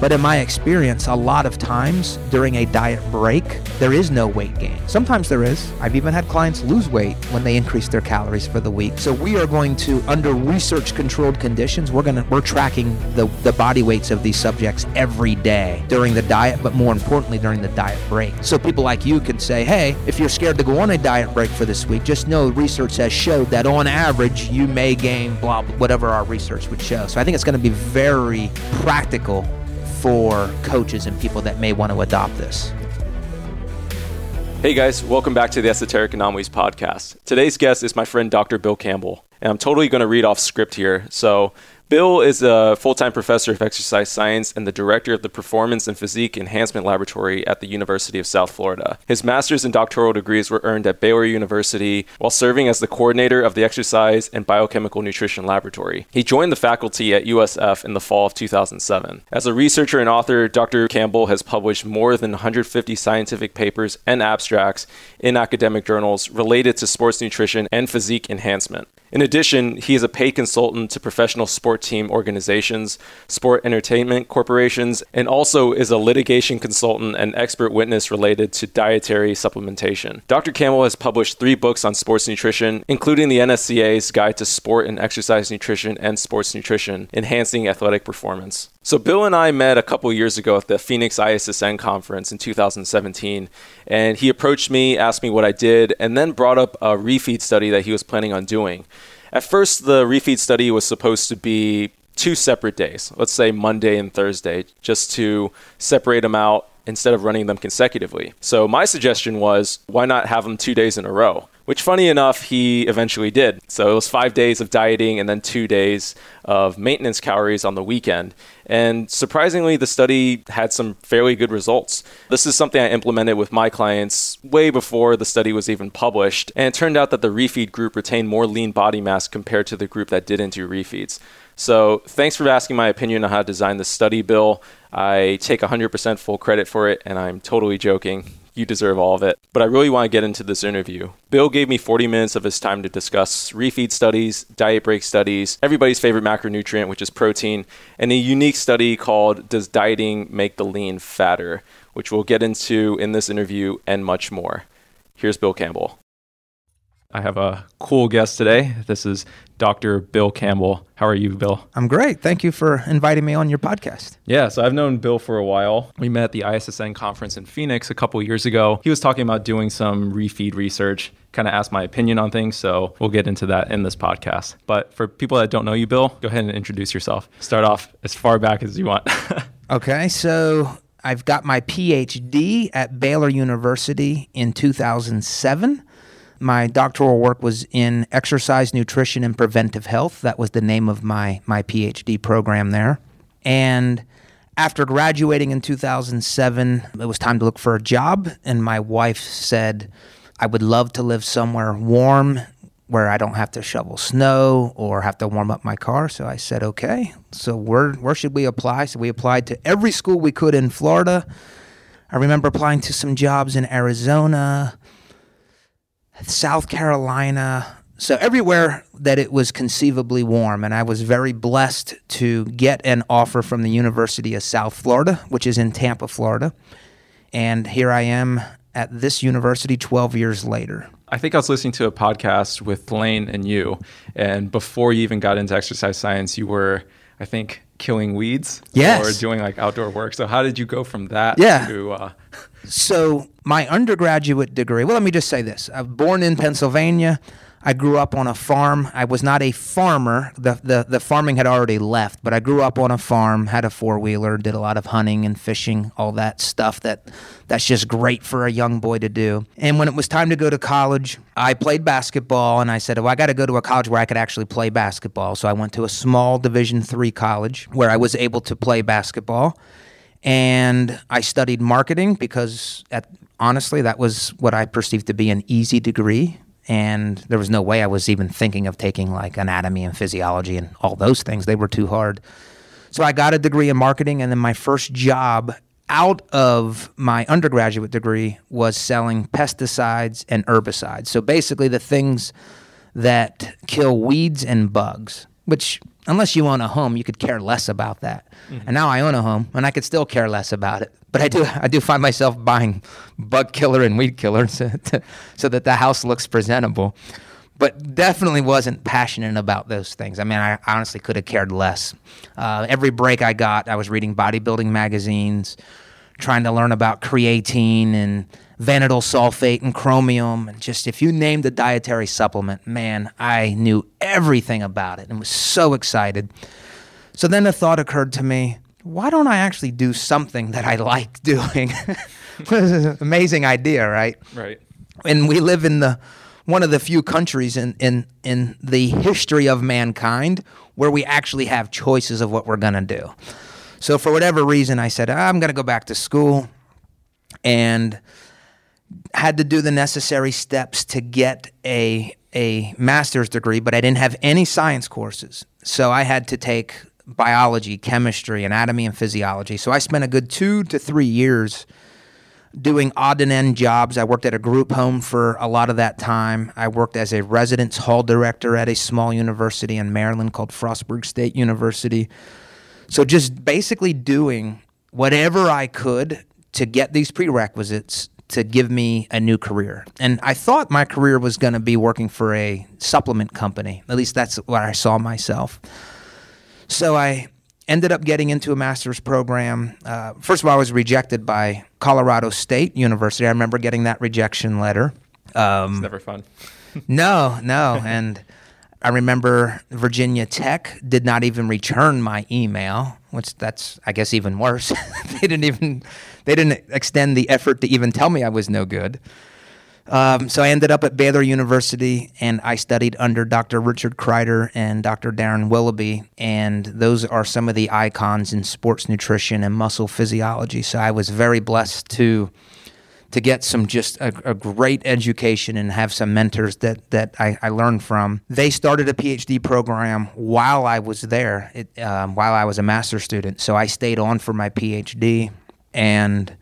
But in my experience, a lot of times during a diet break, there is no weight gain. Sometimes there is. I've even had clients lose weight when they increase their calories for the week. So we are going to, under research controlled conditions, we're gonna we're tracking the, the body weights of these subjects every day during the diet, but more importantly during the diet break. So people like you can say, hey, if you're scared to go on a diet break for this week, just know research has showed that on average you may gain blah, blah whatever our research would show. So I think it's going to be very practical for coaches and people that may want to adopt this. Hey guys, welcome back to the Esoteric Anomalies podcast. Today's guest is my friend Dr. Bill Campbell, and I'm totally going to read off script here. So Bill is a full time professor of exercise science and the director of the Performance and Physique Enhancement Laboratory at the University of South Florida. His master's and doctoral degrees were earned at Baylor University while serving as the coordinator of the Exercise and Biochemical Nutrition Laboratory. He joined the faculty at USF in the fall of 2007. As a researcher and author, Dr. Campbell has published more than 150 scientific papers and abstracts in academic journals related to sports nutrition and physique enhancement. In addition, he is a paid consultant to professional sport team organizations, sport entertainment corporations, and also is a litigation consultant and expert witness related to dietary supplementation. Dr. Campbell has published three books on sports nutrition, including the NSCA's Guide to Sport and Exercise Nutrition and Sports Nutrition, Enhancing Athletic Performance. So Bill and I met a couple years ago at the Phoenix ISSN conference in 2017, and he approached me, asked me what I did, and then brought up a refeed study that he was planning on doing. At first, the refeed study was supposed to be two separate days, let's say Monday and Thursday, just to separate them out instead of running them consecutively. So my suggestion was why not have them two days in a row? Which, funny enough, he eventually did. So it was five days of dieting and then two days of maintenance calories on the weekend. And surprisingly, the study had some fairly good results. This is something I implemented with my clients way before the study was even published. And it turned out that the refeed group retained more lean body mass compared to the group that didn't do refeeds. So thanks for asking my opinion on how to design the study, Bill. I take 100% full credit for it, and I'm totally joking. You deserve all of it. But I really want to get into this interview. Bill gave me 40 minutes of his time to discuss refeed studies, diet break studies, everybody's favorite macronutrient, which is protein, and a unique study called Does Dieting Make the Lean Fatter, which we'll get into in this interview and much more. Here's Bill Campbell. I have a cool guest today. This is Dr. Bill Campbell. How are you, Bill? I'm great. Thank you for inviting me on your podcast. Yeah, so I've known Bill for a while. We met at the ISSN conference in Phoenix a couple years ago. He was talking about doing some refeed research, kind of asked my opinion on things. So we'll get into that in this podcast. But for people that don't know you, Bill, go ahead and introduce yourself. Start off as far back as you want. okay, so I've got my PhD at Baylor University in 2007. My doctoral work was in exercise, nutrition, and preventive health. That was the name of my, my PhD program there. And after graduating in 2007, it was time to look for a job. And my wife said, I would love to live somewhere warm where I don't have to shovel snow or have to warm up my car. So I said, okay. So where, where should we apply? So we applied to every school we could in Florida. I remember applying to some jobs in Arizona, South Carolina, so everywhere that it was conceivably warm. And I was very blessed to get an offer from the University of South Florida, which is in Tampa, Florida. And here I am at this university 12 years later. I think I was listening to a podcast with Layne and you, and before you even got into exercise science, you were, I think, killing weeds yes. or doing like outdoor work. So how did you go from that yeah. to uh, so my undergraduate degree, well, let me just say this. I was born in Pennsylvania. I grew up on a farm. I was not a farmer. The, the, the farming had already left, but I grew up on a farm, had a four wheeler, did a lot of hunting and fishing, all that stuff that that's just great for a young boy to do. And when it was time to go to college, I played basketball and I said, "Well, I got to go to a college where I could actually play basketball." So I went to a small Division 3 college where I was able to play basketball and I studied marketing because, at, honestly, that was what I perceived to be an easy degree. And there was no way I was even thinking of taking like anatomy and physiology and all those things. They were too hard. So I got a degree in marketing, and then my first job out of my undergraduate degree was selling pesticides and herbicides. So basically, the things that kill weeds and bugs. which unless you own a home, you could care less about that. Mm-hmm. And now I own a home, and I could still care less about it. But I do, I do find myself buying bug killer and weed killer so, to, so that the house looks presentable. But definitely wasn't passionate about those things. I mean, I honestly could have cared less. Uh, every break I got, I was reading bodybuilding magazines, trying to learn about creatine and vanadyl sulfate and chromium and just if you named a dietary supplement man i knew everything about it and was so excited so then a thought occurred to me why don't i actually do something that i like doing an amazing idea right Right. and we live in the one of the few countries in in in the history of mankind where we actually have choices of what we're going to do. So for whatever reason I said ah, I'm going to go back to school and had to do the necessary steps to get a a master's degree, but I didn't have any science courses. So I had to take biology, chemistry, anatomy and physiology. So I spent a good 2 to 3 years doing odd and end jobs. I worked at a group home for a lot of that time. I worked as a residence hall director at a small university in Maryland called Frostburg State University. So just basically doing whatever I could to get these prerequisites to give me a new career. And I thought my career was going to be working for a supplement company. At least that's what I saw myself. So I ended up getting into a master's program. Uh, first of all, I was rejected by Colorado State University. I remember getting that rejection letter. Um, It's never fun. no, no. And I remember Virginia Tech did not even return my email, which that's I guess even worse. they didn't even they didn't extend the effort to even tell me I was no good. Um, so I ended up at Baylor University and I studied under Dr. Richard Kreider and Dr. Darren Willoughby. And those are some of the icons in sports nutrition and muscle physiology. So I was very blessed to to get some just a, a great education and have some mentors that that I, I learned from. They started a PhD program while I was there, it, um, while I was a master's student. So I stayed on for my PhD and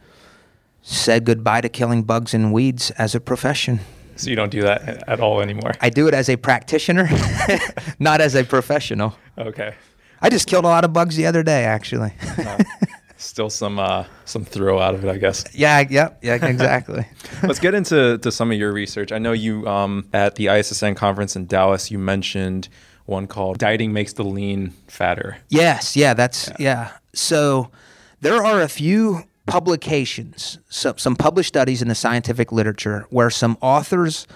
said goodbye to killing bugs and weeds as a profession. So you don't do that at all anymore. I do it as a practitioner, not as a professional. Okay. I just killed a lot of bugs the other day, actually. Still some uh, some throw out of it, I guess. yeah, yep, yeah, exactly. Let's get into to some of your research. I know you um, at the ISSN conference in Dallas, you mentioned one called "Dieting Makes the Lean Fatter." Yes, yeah, that's yeah. So there are a few publications, some some published studies in the scientific literature where some authors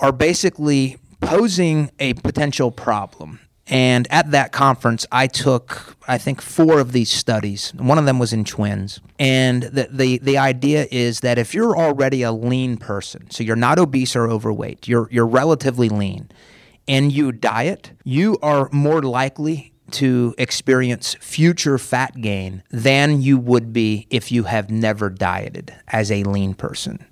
are basically posing a potential problem. And at that conference, I took, I think, four of these studies. One of them was in twins. And the, the, the idea is that if you're already a lean person, so you're not obese or overweight, you're, you're relatively lean, and you diet, you are more likely to experience future fat gain than you would be if you have never dieted as a lean person.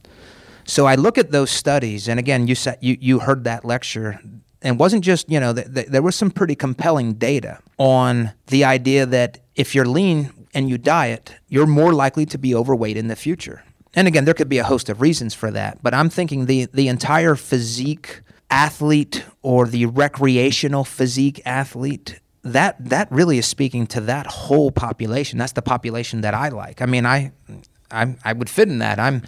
So I look at those studies, and again, you said you, you heard that lecture, and wasn't just you know th- th- there was some pretty compelling data on the idea that if you're lean and you diet, you're more likely to be overweight in the future. And again, there could be a host of reasons for that, but I'm thinking the the entire physique athlete or the recreational physique athlete that that really is speaking to that whole population. That's the population that I like. I mean, I I I would fit in that. I'm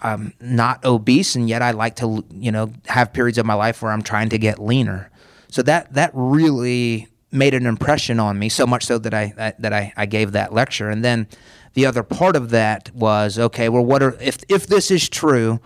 I'm not obese, and yet I like to, you know, have periods of my life where I'm trying to get leaner. So that that really made an impression on me, so much so that I that I, I gave that lecture. And then the other part of that was, okay, well, what are if if this is true,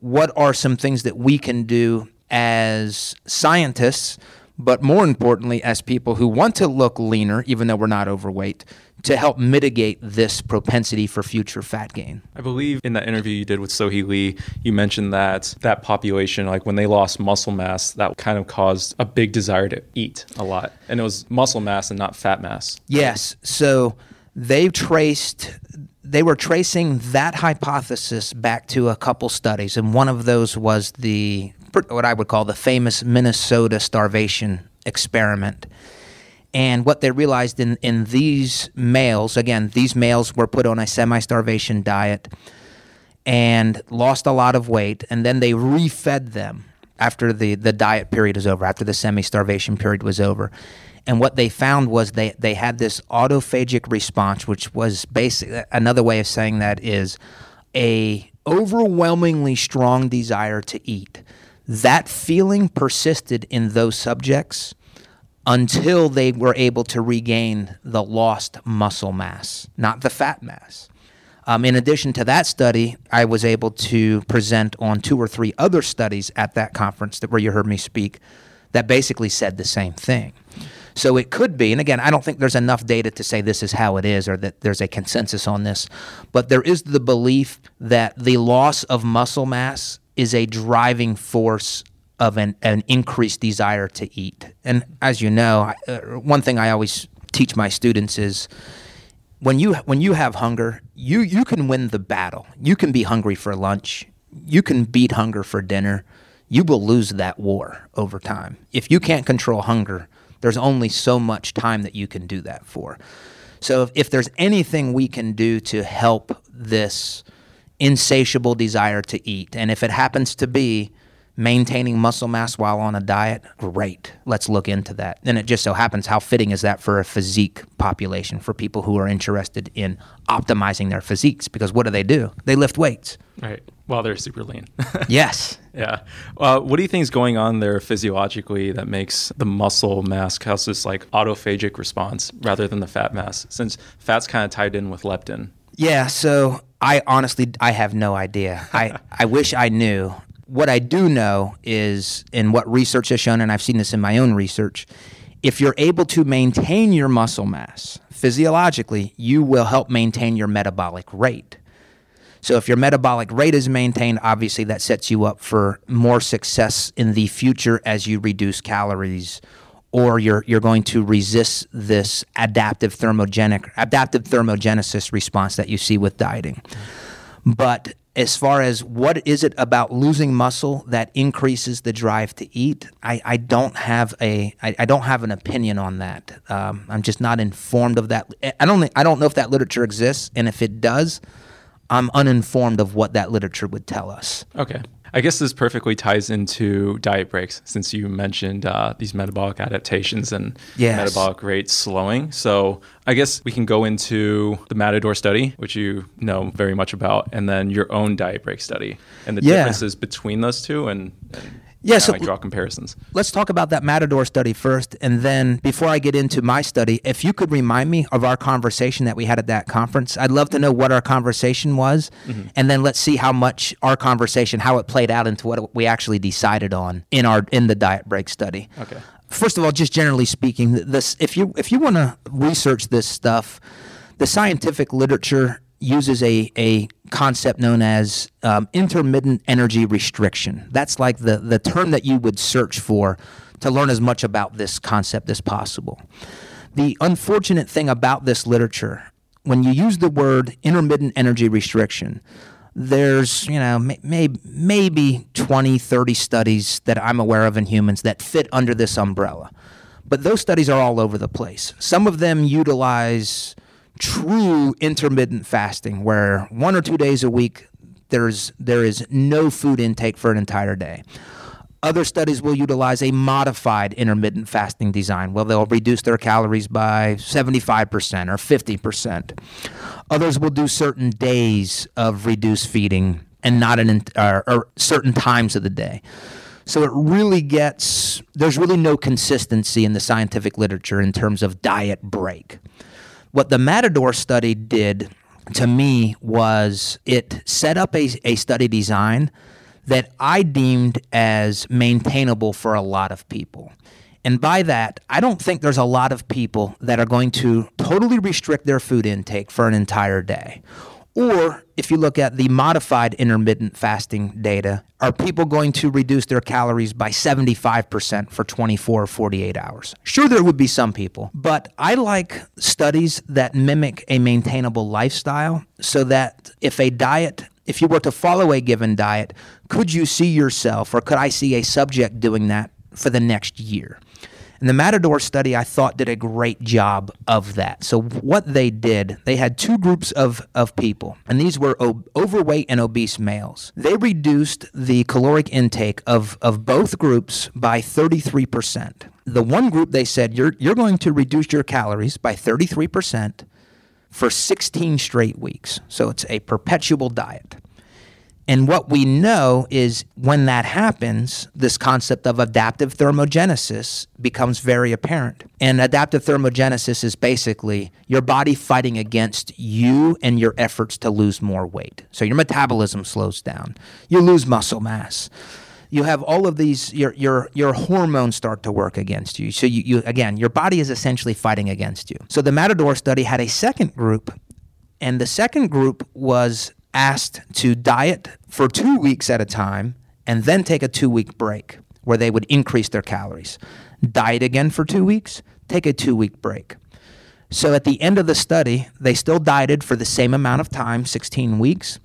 what are some things that we can do as scientists, but more importantly, as people who want to look leaner, even though we're not overweight, to help mitigate this propensity for future fat gain. I believe in that interview you did with Sohee Lee, you mentioned that that population, like when they lost muscle mass, that kind of caused a big desire to eat a lot, and it was muscle mass and not fat mass. Yes. So they've traced, they were tracing that hypothesis back to a couple studies, and one of those was the what I would call the famous Minnesota starvation experiment. And what they realized in, in these males, again, these males were put on a semi starvation diet and lost a lot of weight, and then they refed them after the, the diet period is over, after the semi starvation period was over. And what they found was they, they had this hyperphagic response, which was basic. Another way of saying that is a overwhelmingly strong desire to eat. That feeling persisted in those subjects until they were able to regain the lost muscle mass, not the fat mass. Um, in addition to that study, I was able to present on two or three other studies at that conference that where you heard me speak that basically said the same thing. So it could be, and again, I don't think there's enough data to say this is how it is or that there's a consensus on this, but there is the belief that the loss of muscle mass is a driving force of an, an increased desire to eat. And as you know, uh, one thing I always teach my students is when you when you have hunger, you you can win the battle. You can be hungry for lunch. You can beat hunger for dinner. You will lose that war over time. If you can't control hunger, there's only so much time that you can do that for. So if, if there's anything we can do to help this insatiable desire to eat, and if it happens to be maintaining muscle mass while on a diet, great. Let's look into that. And it just so happens how fitting is that for a physique population, for people who are interested in optimizing their physiques. Because what do they do? They lift weights. Right. While they're super lean. yes. Yeah. Uh, what do you think is going on there physiologically that makes the muscle mass cause this like hyperphagic response rather than the fat mass? Since fat's kind of tied in with leptin. Yeah. So I honestly, I have no idea. I, I wish I knew what I do know is, and what research has shown, and I've seen this in my own research, if you're able to maintain your muscle mass physiologically, you will help maintain your metabolic rate. So if your metabolic rate is maintained, obviously that sets you up for more success in the future as you reduce calories or you're you're going to resist this adaptive thermogenic adaptive thermogenesis response that you see with dieting. But as far as what is it about losing muscle that increases the drive to eat, I, I don't have a I, I don't have an opinion on that. Um, I'm just not informed of that. I don't I don't know if that literature exists, and if it does, I'm uninformed of what that literature would tell us. Okay. I guess this perfectly ties into diet breaks since you mentioned uh, these metabolic adaptations and yes. metabolic rate slowing. So I guess we can go into the Matador study, which you know very much about, and then your own diet break study and the yeah. differences between those two and, and yeah, so draw comparisons. Let's talk about that Matador study first, and then before I get into my study, if you could remind me of our conversation that we had at that conference, I'd love to know what our conversation was, mm-hmm. and then let's see how much our conversation, how it played out into what we actually decided on in our in the diet break study. Okay. First of all, just generally speaking, this if you if you want to research this stuff, the scientific literature uses a, a concept known as um, intermittent energy restriction. That's like the, the term that you would search for to learn as much about this concept as possible. The unfortunate thing about this literature, when you use the word intermittent energy restriction, there's, you know, may, maybe 20, 30 studies that I'm aware of in humans that fit under this umbrella. But those studies are all over the place. Some of them utilize true intermittent fasting where one or two days a week there's there is no food intake for an entire day. Other studies will utilize a modified intermittent fasting design. Well, they'll reduce their calories by 75% or 50%. Others will do certain days of reduced feeding and not an or, or certain times of the day. So it really gets there's really no consistency in the scientific literature in terms of diet break. What the Matador study did to me was it set up a, a study design that I deemed as maintainable for a lot of people. And by that, I don't think there's a lot of people that are going to totally restrict their food intake for an entire day or if you look at the modified intermittent fasting data, are people going to reduce their calories by 75% for 24 or 48 hours? Sure, there would be some people, but I like studies that mimic a maintainable lifestyle so that if a diet, if you were to follow a given diet, could you see yourself or could I see a subject doing that for the next year? And the Matador study, I thought, did a great job of that. So, what they did, they had two groups of, of people, and these were o- overweight and obese males. They reduced the caloric intake of, of both groups by 33%. The one group, they said, you're, you're going to reduce your calories by 33% for 16 straight weeks. So, it's a perpetual diet. And what we know is when that happens, this concept of adaptive thermogenesis becomes very apparent. And adaptive thermogenesis is basically your body fighting against you and your efforts to lose more weight. So your metabolism slows down, you lose muscle mass. You have all of these, your, your, your hormones start to work against you. So, you, you, again, your body is essentially fighting against you. So, the Matador study had a second group, and the second group was asked to diet for two weeks at a time and then take a two week break where they would increase their calories. Diet again for two weeks, take a two week break. So at the end of the study, they still dieted for the same amount of time, 16 weeks,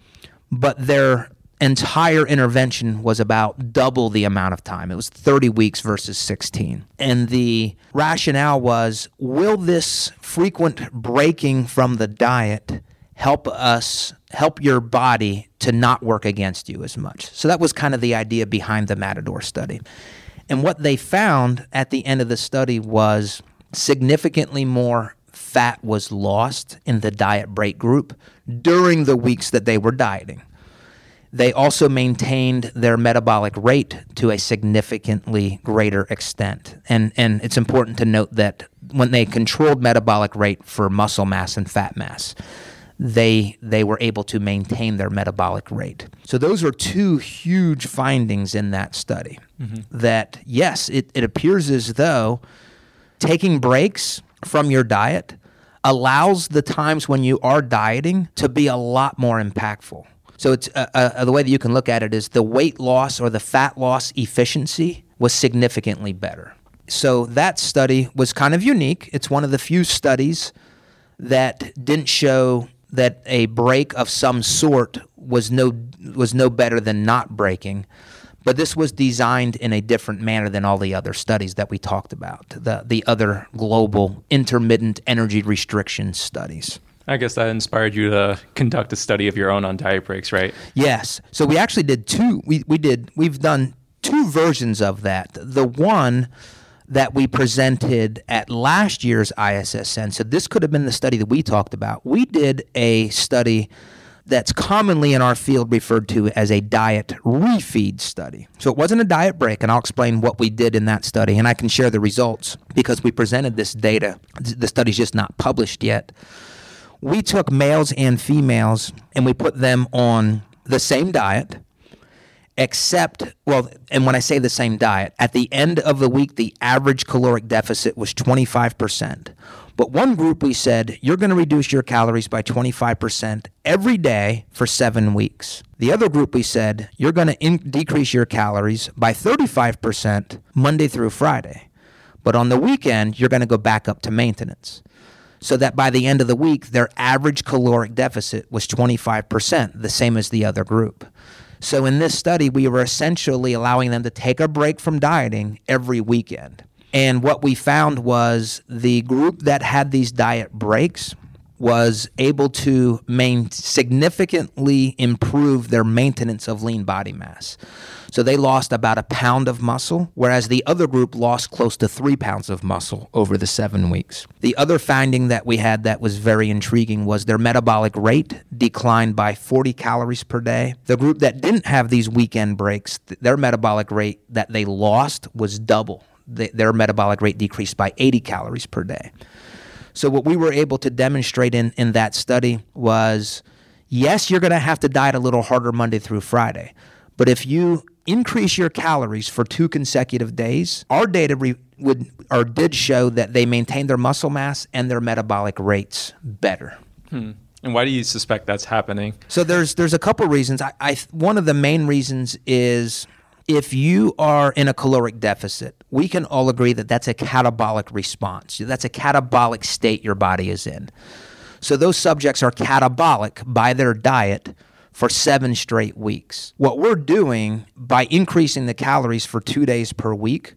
but their entire intervention was about double the amount of time. It was 30 weeks versus 16. And the rationale was will this frequent breaking from the diet help us help your body to not work against you as much. So that was kind of the idea behind the Matador study. And what they found at the end of the study was significantly more fat was lost in the diet break group during the weeks that they were dieting. They also maintained their metabolic rate to a significantly greater extent. And, and it's important to note that when they controlled metabolic rate for muscle mass and fat mass, they they were able to maintain their metabolic rate. So those are two huge findings in that study. Mm-hmm. That yes, it, it appears as though taking breaks from your diet allows the times when you are dieting to be a lot more impactful. So it's uh, uh, the way that you can look at it is the weight loss or the fat loss efficiency was significantly better. So that study was kind of unique. It's one of the few studies that didn't show that a break of some sort was no was no better than not breaking but this was designed in a different manner than all the other studies that we talked about the the other global intermittent energy restriction studies I guess that inspired you to conduct a study of your own on diet breaks, right? Yes. So we actually did two. We, we did. We've done two versions of that. The one that we presented at last year's ISSN. So this could have been the study that we talked about. We did a study that's commonly in our field referred to as a diet refeed study. So it wasn't a diet break, and I'll explain what we did in that study, and I can share the results because we presented this data. The study's just not published yet. We took males and females and we put them on the same diet except well and when i say the same diet at the end of the week the average caloric deficit was 25% but one group we said you're going to reduce your calories by 25% every day for seven weeks. The other group we said you're going to in- decrease your calories by 35% monday through friday. But on the weekend you're going to go back up to maintenance. So that by the end of the week their average caloric deficit was 25% the same as the other group so in this study, we were essentially allowing them to take a break from dieting every weekend. And what we found was the group that had these diet breaks was able to main significantly improve their maintenance of lean body mass. So they lost about a pound of muscle, whereas the other group lost close to three pounds of muscle over the seven weeks. The other finding that we had that was very intriguing was their metabolic rate declined by 40 calories per day. The group that didn't have these weekend breaks, their metabolic rate that they lost was double. their metabolic rate decreased by 80 calories per day. So what we were able to demonstrate in, in that study was yes, you're going to have to diet a little harder Monday through Friday. But if you increase your calories for two consecutive days, our data re- would or did show that they maintained their muscle mass and their metabolic rates better. Hmm. And why do you suspect that's happening? So there's there's a couple reasons. I, I one of the main reasons is if you are in a caloric deficit, we can all agree that that's a catabolic response. That's a catabolic state your body is in. So those subjects are catabolic by their diet for seven straight weeks. What we're doing by increasing the calories for two days per week,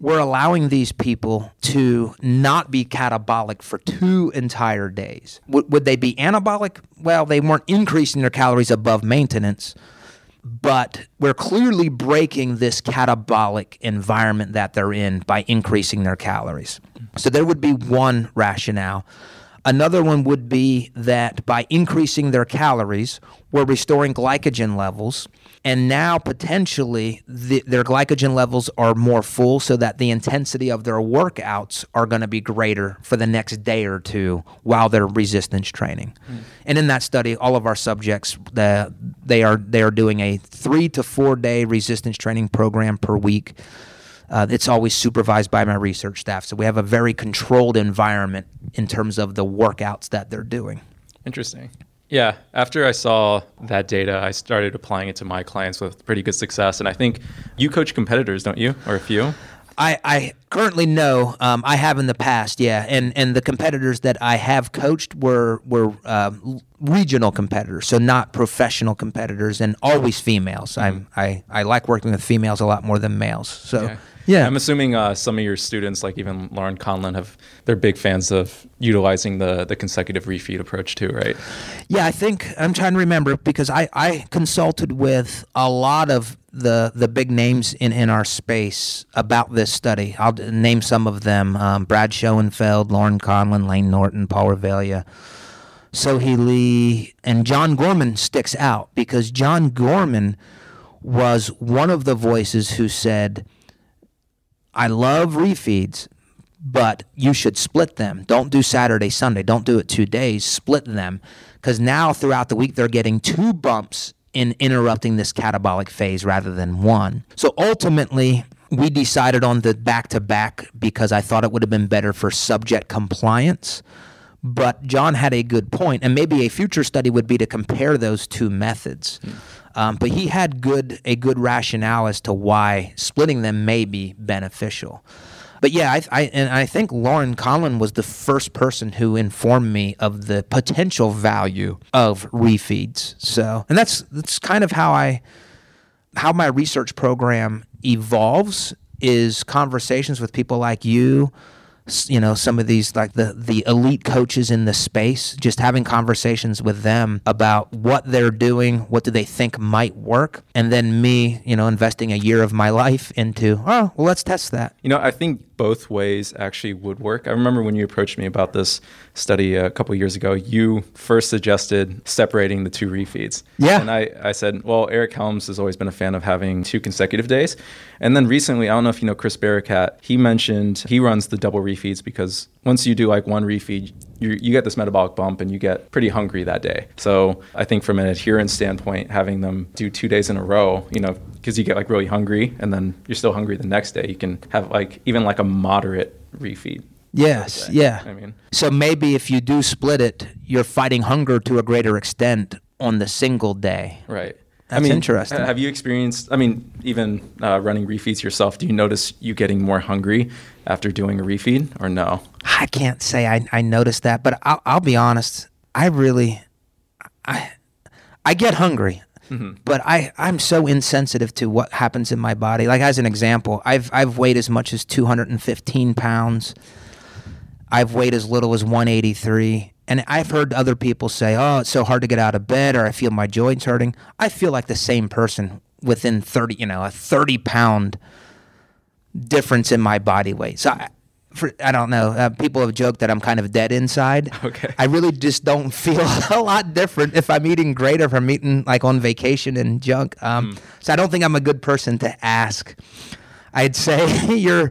we're allowing these people to not be catabolic for two entire days. W- would they be anabolic? Well, they weren't increasing their calories above maintenance, but we're clearly breaking this catabolic environment that they're in by increasing their calories. So there would be one rationale. Another one would be that by increasing their calories, we're restoring glycogen levels. And now potentially the, their glycogen levels are more full so that the intensity of their workouts are going to be greater for the next day or two while they're resistance training. Mm. And in that study, all of our subjects, the, they, are, they are doing a three to four day resistance training program per week. Uh, it's always supervised by my research staff. So we have a very controlled environment in terms of the workouts that they're doing. Interesting. Yeah, after I saw that data, I started applying it to my clients with pretty good success. And I think you coach competitors, don't you, or a few? I, I currently know um, I have in the past, yeah, and and the competitors that I have coached were were um, regional competitors, so not professional competitors, and always females. Mm-hmm. I I I like working with females a lot more than males. So. Yeah. Yeah, I'm assuming uh, some of your students, like even Laurin Conlin, have they're big fans of utilizing the the consecutive refeed approach too, right? Yeah, I think I'm trying to remember because I I consulted with a lot of the the big names in in our space about this study. I'll name some of them: um, Brad Schoenfeld, Laurin Conlin, Layne Norton, Paul Revelia. Sohee Lee and John Gorman sticks out because John Gorman was one of the voices who said I love refeeds, but you should split them. Don't do Saturday, Sunday. Don't do it two days. Split them. Because now throughout the week, they're getting two bumps in interrupting this catabolic phase rather than one. So ultimately, we decided on the back to back because I thought it would have been better for subject compliance. But John had a good point, and maybe a future study would be to compare those two methods. Mm. Um, but he had good a good rationale as to why splitting them may be beneficial. But yeah, I, I and I think Laurin Conlin was the first person who informed me of the potential value of refeeds. So, and that's that's kind of how I how my research program evolves is conversations with people like you you know some of these like the the elite coaches in the space just having conversations with them about what they're doing what do they think might work and then me you know investing a year of my life into oh well let's test that. You know i think both ways actually would work. I remember when you approached me about this study a couple years ago, you first suggested separating the two refeeds. Yeah. And I, I said, well, Eric Helms has always been a fan of having two consecutive days. And then recently, I don't know if you know Chris Barakat, he mentioned he runs the double refeeds because once you do like one refeed, you, you get this metabolic bump and you get pretty hungry that day. So I think from an adherence standpoint, having them do two days in a row, you know, because you get like really hungry and then you're still hungry the next day, you can have like even like a moderate refeed. Yes, yeah. I mean, so maybe if you do split it, you're fighting hunger to a greater extent on the single day. Right. That's I mean, interesting. Have you experienced? I mean, even uh, running refeeds yourself, do you notice you getting more hungry after doing a refeed, or no? I can't say I, I noticed that, but I'll, I'll be honest. I really, I, I get hungry, mm-hmm. but I I'm so insensitive to what happens in my body. Like as an example, I've I've weighed as much as 215 pounds. I've weighed as little as 183 and I've heard other people say, "Oh, it's so hard to get out of bed," or "I feel my joints hurting." I feel like the same person within thirty, you know, a thirty pound difference in my body weight. So I, for, I don't know. Uh, people have joked that I'm kind of dead inside. Okay. I really just don't feel a lot different if I'm eating great or if I'm eating like on vacation and junk. Um, mm. So I don't think I'm a good person to ask. I'd say your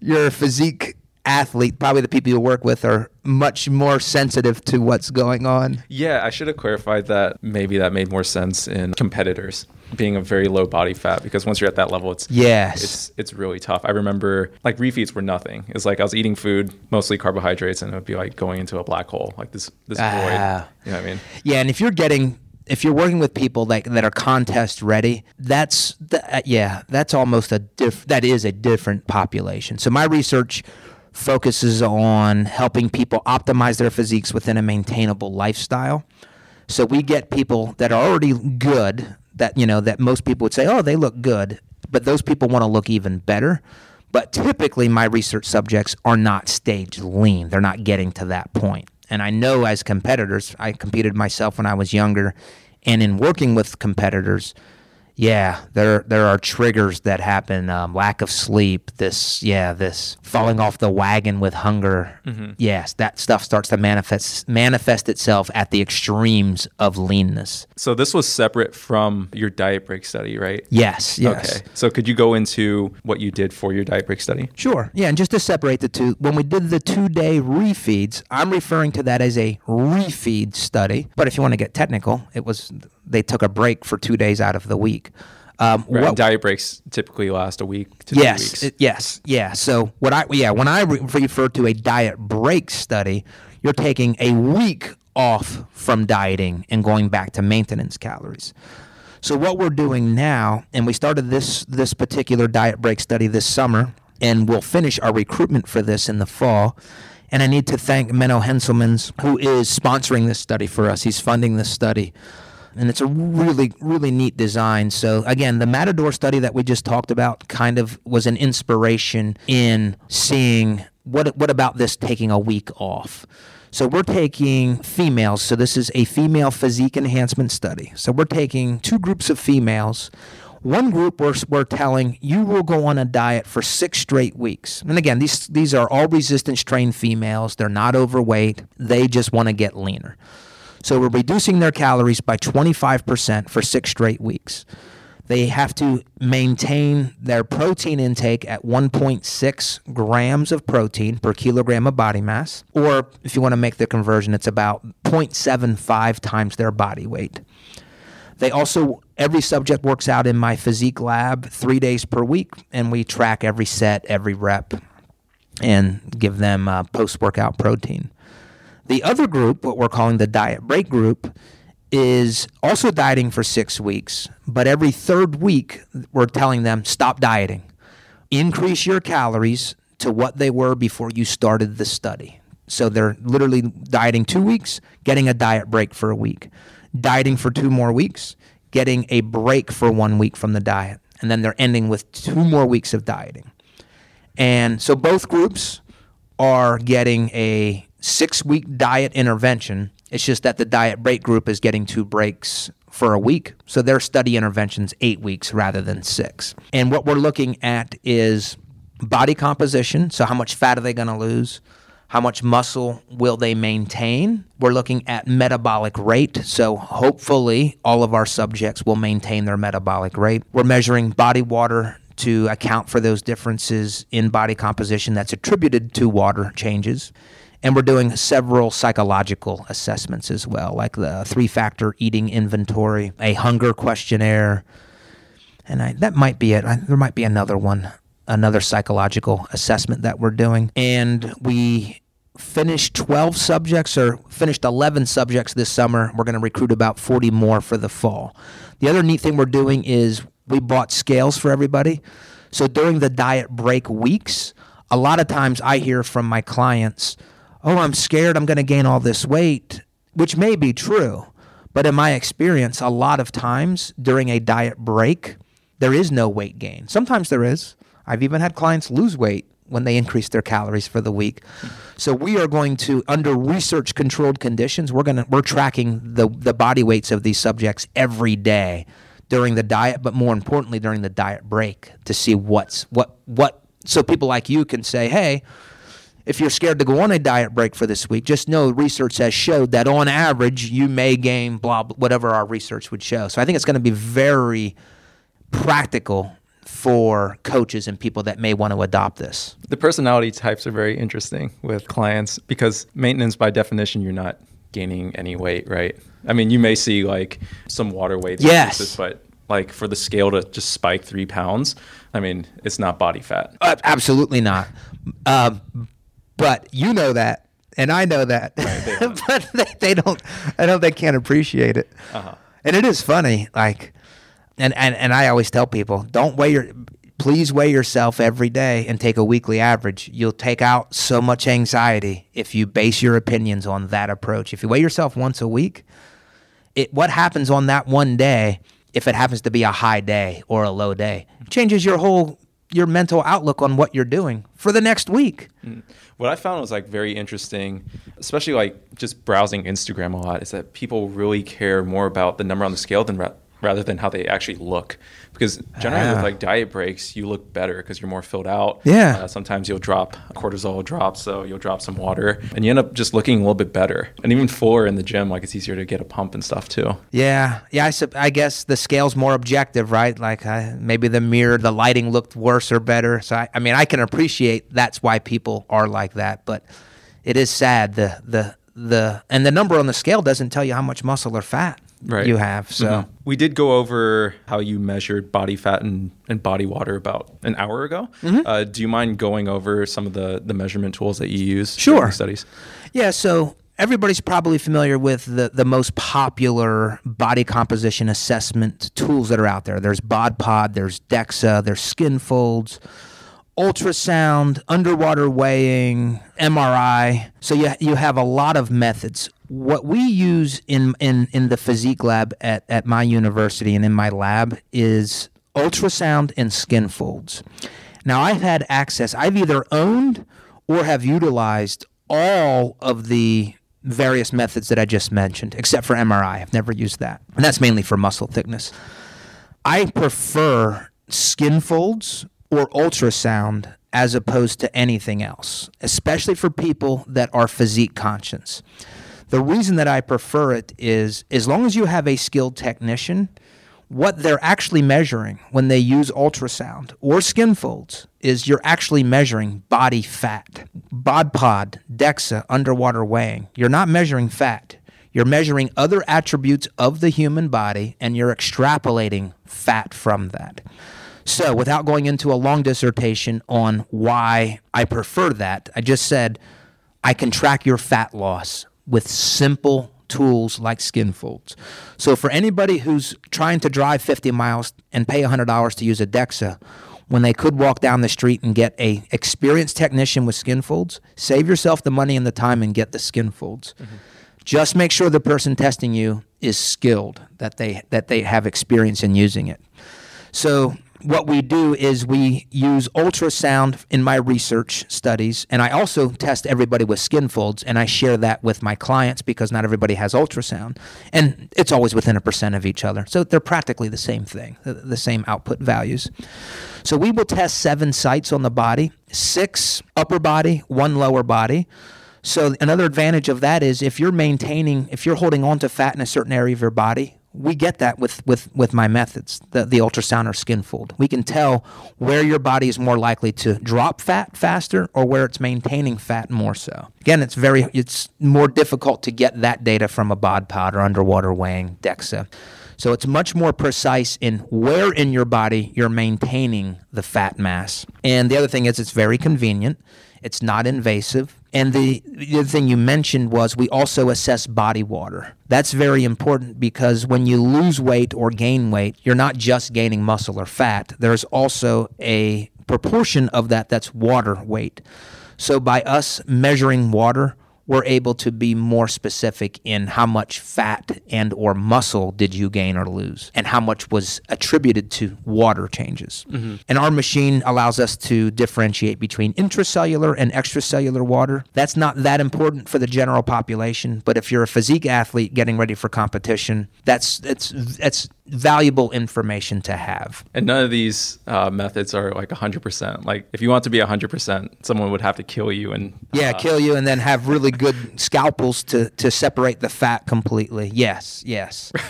your physique athlete, probably the people you work with are much more sensitive to what's going on. Yeah, I should have clarified that. Maybe that made more sense in competitors being a very low body fat because once you're at that level, it's yes, it's it's really tough. I remember like refeeds were nothing. It's like I was eating food, mostly carbohydrates, and it would be like going into a black hole, like this this void. Ah. You know what I mean? Yeah, and if you're getting if you're working with people like that are contest ready, that's the, uh, yeah, that's almost a diff, that is a different population. So my research focuses on helping people optimize their physiques within a maintainable lifestyle. So we get people that are already good, that you know that most people would say, "Oh, they look good," but those people want to look even better. But typically, my research subjects are not stage lean. They're not getting to that point. And I know as competitors, I competed myself when I was younger, and in working with competitors, yeah, there there are triggers that happen. Um, lack of sleep. This, yeah, this falling off the wagon with hunger. Mm-hmm. Yes, that stuff starts to manifest manifest itself at the extremes of leanness. So this was separate from your diet break study, right? Yes. Yes. Okay. So could you go into what you did for your diet break study? Sure. Yeah, and just to separate the two, when we did the two day refeeds, I'm referring to that as a refeed study. But if you want to get technical, it was they took a break for two days out of the week. Um, right. what, diet breaks typically last a week to yes, two weeks. yes, yeah. So what I yeah when I re- refer to a diet break study, you're taking a week off from dieting and going back to maintenance calories. So what we're doing now, and we started this this particular diet break study this summer, and we'll finish our recruitment for this in the fall. And I need to thank Menno Henselmans, who is sponsoring this study for us. He's funding this study and it's a really really neat design. So again, the Matador study that we just talked about kind of was an inspiration in seeing what what about this taking a week off. So we're taking females. So this is a female physique enhancement study. So we're taking two groups of females. One group we're, we're telling you will go on a diet for six straight weeks. And again, these these are all resistance trained females. They're not overweight. They just want to get leaner. So we're reducing their calories by 25% for six straight weeks. They have to maintain their protein intake at 1.6 grams of protein per kilogram of body mass. Or if you want to make the conversion, it's about 0.75 times their body weight. They also, every subject works out in my physique lab three days per week, and we track every set, every rep, and give them uh, post workout protein. The other group, what we're calling the diet break group, is also dieting for six weeks, but every third week, we're telling them stop dieting. Increase your calories to what they were before you started the study. So they're literally dieting two weeks, getting a diet break for a week, dieting for two more weeks, getting a break for one week from the diet, and then they're ending with two more weeks of dieting. And so both groups are getting a six week diet intervention. It's just that the diet break group is getting two breaks for a week. So their study intervention's eight weeks rather than six. And what we're looking at is body composition. So, how much fat are they going to lose? How much muscle will they maintain? We're looking at metabolic rate. So, hopefully, all of our subjects will maintain their metabolic rate. We're measuring body water to account for those differences in body composition that's attributed to water changes. And we're doing several psychological assessments as well, like the three factor eating inventory, a hunger questionnaire. And I, that might be it. I, there might be another one, another psychological assessment that we're doing. And we finished 12 subjects or finished 11 subjects this summer. We're going to recruit about 40 more for the fall. The other neat thing we're doing is we bought scales for everybody. So during the diet break weeks, a lot of times I hear from my clients, oh, I'm scared I'm going to gain all this weight, which may be true. But in my experience, a lot of times during a diet break, there is no weight gain. Sometimes there is. I've even had clients lose weight when they increase their calories for the week. So we are going to under research controlled conditions, we're going to we're tracking the the body weights of these subjects every day during the diet, but more importantly during the diet break to see what's what what so people like you can say, "Hey, if you're scared to go on a diet break for this week, just know research has showed that on average you may gain blah, blah whatever our research would show. So I think it's going to be very practical for coaches and people that may want to adopt this. The personality types are very interesting with clients because maintenance by definition you're not gaining any weight, right? I mean, you may see like some water weight yes. but like for the scale to just spike three pounds, I mean, it's not body fat. Uh, absolutely not. Um, but you know that, and I know that, right, but they, they, don't. I don't. They can't appreciate it. Uh-huh. And it is funny, like, and and and I always tell people, don't weigh your. Please weigh yourself every day and take a weekly average. You'll take out so much anxiety if you base your opinions on that approach. If you weigh yourself once a week, it what happens on that one day, if it happens to be a high day or a low day, changes your whole your mental outlook on what you're doing for the next week. Mm. What I found was like very interesting, especially like just browsing Instagram a lot, is that people really care more about the number on the scale than rather than how they actually look. Because generally Ah. with like diet breaks, you look better because you're more filled out. Yeah. Uh, sometimes you'll drop cortisol drops, so you'll drop some water, and you end up just looking a little bit better. And even for in the gym, like it's easier to get a pump and stuff too. Yeah, yeah. I, sup- I guess the scale's more objective, right? Like maybe the mirror, the lighting looked worse or better. So I, I mean, I can appreciate that's why people are like that. But it is sad the the the and the number on the scale doesn't tell you how much muscle or fat Right. you have. So Mhm. we did go over how you measured body fat and, and body water about an hour ago. Mm-hmm. Uh, do you mind going over some of the, the measurement tools that you use? Sure. Studies. Yeah, so everybody's probably familiar with the, the most popular body composition assessment tools that are out there. There's BodPod, there's DEXA, there's Skin Folds, ultrasound, underwater weighing, MRI. So you, you have a lot of methods. What we use in, in, in the physique lab at, at my university and in my lab is ultrasound and skin folds. Now, I've had access, I've either owned or have utilized all of the various methods that I just mentioned, except for MRI. I've never used that. And that's mainly for muscle thickness. I prefer skin folds or ultrasound as opposed to anything else, especially for people that are physique conscious. The reason that I prefer it is as long as you have a skilled technician, what they're actually measuring when they use ultrasound or skin folds is you're actually measuring body fat. BodPod, DEXA, underwater weighing. You're not measuring fat. You're measuring other attributes of the human body and you're extrapolating fat from that. So, without going into a long dissertation on why I prefer that, I just said I can track your fat loss with simple tools like skin folds. So, for anybody who's trying to drive 50 miles and pay $100 to use a DEXA, when they could walk down the street and get a experienced technician with skin folds, save yourself the money and the time and get the skin folds. Mm-hmm. Just make sure the person testing you is skilled, that they that they have experience in using it. So what we do is we use ultrasound in my research studies, and I also test everybody with skin folds, and I share that with my clients because not everybody has ultrasound, and it's always within a percent of each other. So they're practically the same thing, the, same output values. So we will test seven sites on the body, six upper body, one lower body. So another advantage of that is if you're maintaining, if you're holding on to fat in a certain area of your body, we get that with, with, with my methods, the, the ultrasound or skin fold. We can tell where your body is more likely to drop fat faster or where it's maintaining fat more so. Again, it's very it's more difficult to get that data from a bod pod or underwater weighing DEXA. So it's much more precise in where in your body you're maintaining the fat mass. And the other thing is it's very convenient. It's not invasive. And the, the other thing you mentioned was we also assess body water. That's very important because when you lose weight or gain weight, you're not just gaining muscle or fat. There's also a proportion of that that's water weight. So by us measuring water, we're able to be more specific in how much fat and or muscle did you gain or lose and how much was attributed to water changes. Mm-hmm. And our machine allows us to differentiate between intracellular and extracellular water. That's not that important for the general population but if you're a physique athlete getting ready for competition that's it's it's valuable information to have. And none of these uh, methods are like 100%. Like if you want to be 100%, someone would have to kill you and yeah uh, kill you and then have really good scalpels to to separate the fat completely. Yes yes.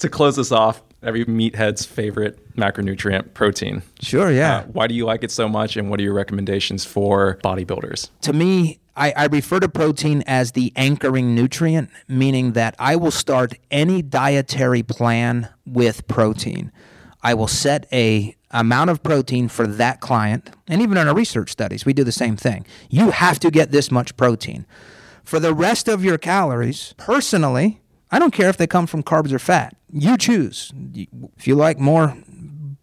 To close this off, every meathead's favorite macronutrient, protein. sure yeah Uh, why do you like it so much, and what are your recommendations for bodybuilders? to me, I, I refer to protein as the anchoring nutrient, meaning that I will start any dietary plan with protein. I will set a amount of protein for that client, and even in our research studies, we do the same thing. You have to get this much protein. For the rest of your calories, personally, I don't care if they come from carbs or fat. You choose. If you like more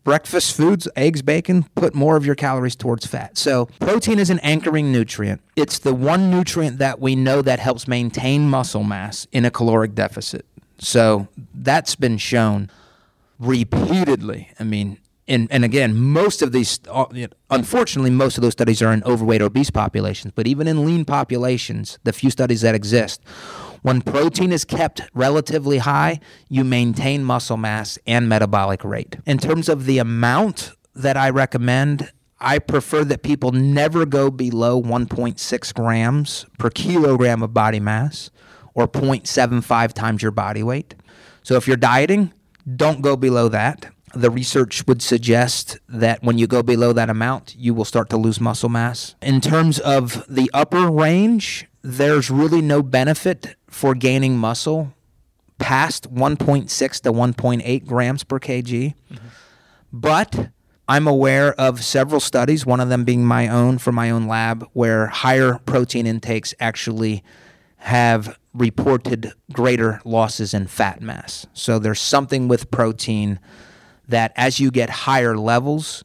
breakfast foods, eggs, bacon, put more of your calories towards fat. So, protein is an anchoring nutrient. It's the one nutrient that we know that helps maintain muscle mass in a caloric deficit. So, that's been shown repeatedly. I mean, and, and again, most of these, uh, unfortunately, most of those studies are in overweight, obese populations. But even in lean populations, the few studies that exist, when protein is kept relatively high, you maintain muscle mass and metabolic rate. In terms of the amount that I recommend, I prefer that people never go below 1.6 grams per kilogram of body mass or 0.75 times your body weight. So if you're dieting, don't go below that the research would suggest that when you go below that amount, you will start to lose muscle mass. In terms of the upper range, there's really no benefit for gaining muscle past 1.6 to 1.8 grams per kg. Mm-hmm. But I'm aware of several studies, one of them being my own from my own lab, where higher protein intakes actually have reported greater losses in fat mass. So there's something with protein that as you get higher levels,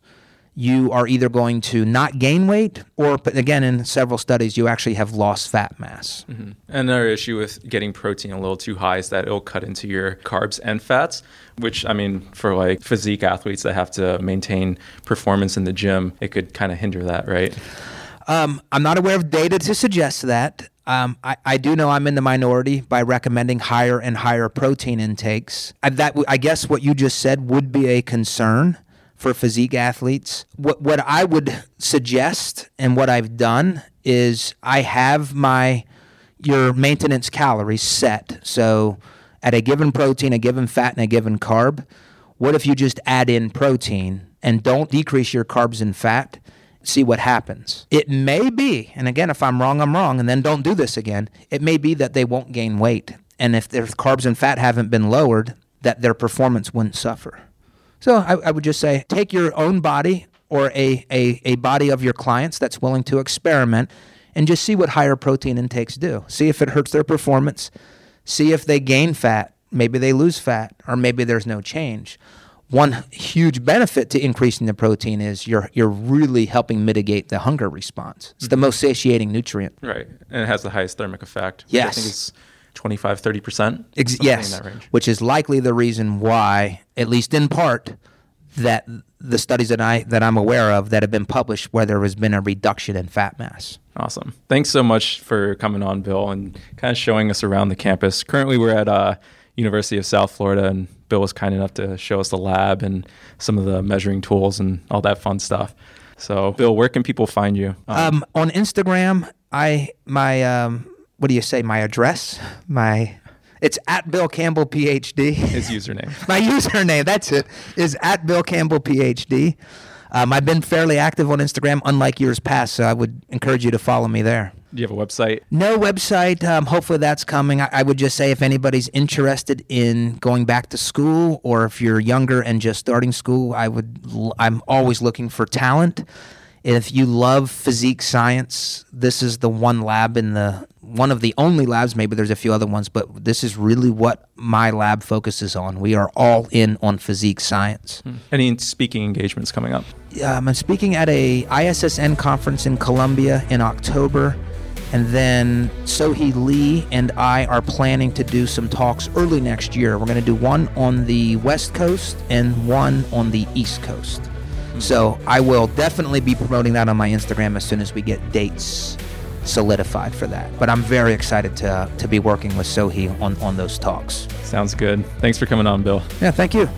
you are either going to not gain weight or again in several studies you actually have lost fat mass mm-hmm. another issue with getting protein a little too high is that it'll cut into your carbs and fats which i mean for like physique athletes that have to maintain performance in the gym it could kind of hinder that right um, i'm not aware of data to suggest that um, I, I, do know I'm in the minority by recommending higher and higher protein intakes. I, that I guess what you just said would be a concern for physique athletes. What what I would suggest and what I've done is I have my your maintenance calories set. So at a given protein, a given fat, and a given carb, what if you just add in protein and don't decrease your carbs and fat? see what happens. It may be, and again, if I'm wrong, I'm wrong, and then don't do this again. It may be that they won't gain weight. And if their carbs and fat haven't been lowered, that their performance wouldn't suffer. So I, I would just say take your own body or a, a, a body of your clients that's willing to experiment and just see what higher protein intakes do. See if it hurts their performance. See if they gain fat. Maybe they lose fat, or maybe there's no change one huge benefit to increasing the protein is you're you're really helping mitigate the hunger response. It's mm-hmm. the most satiating nutrient. Right. And it has the highest thermic effect. Yes. I 25 30%. Ex- yes. Which is likely the reason why at least in part that the studies that I that I'm aware of that have been published where there has been a reduction in fat mass. Awesome. Thanks so much for coming on Bill and kind of showing us around the campus. Currently we're at uh, University of South Florida and Bill was kind enough to show us the lab and some of the measuring tools and all that fun stuff. So, Bill, where can people find you? Um, um, on Instagram, I my um, what do you say? My address, my it's at Bill Campbell PhD. His username. my username. That's it. Is at Bill Campbell PhD. Um, I've been fairly active on Instagram, unlike years past, so I would encourage you to follow me there. Do you have a website? No website. Um, hopefully that's coming. I, I, would just say if anybody's interested in going back to school, or if you're younger and just starting school, I would. I'm always looking for talent. If you love physique science, this is the one lab in the one of the only labs. Maybe there's a few other ones, but this is really what my lab focuses on. We are all in on physique science. Hmm. Any speaking engagements coming up? Um, I'm speaking at a ISSN conference in Columbia in October. And then Sohee Lee and I are planning to do some talks early next year. We're going to do one on the West Coast and one on the East Coast. So I will definitely be promoting that on my Instagram as soon as we get dates solidified for that. But I'm very excited to, to be working with Sohee on, on those talks. Sounds good. Thanks for coming on, Bill. Yeah, thank you.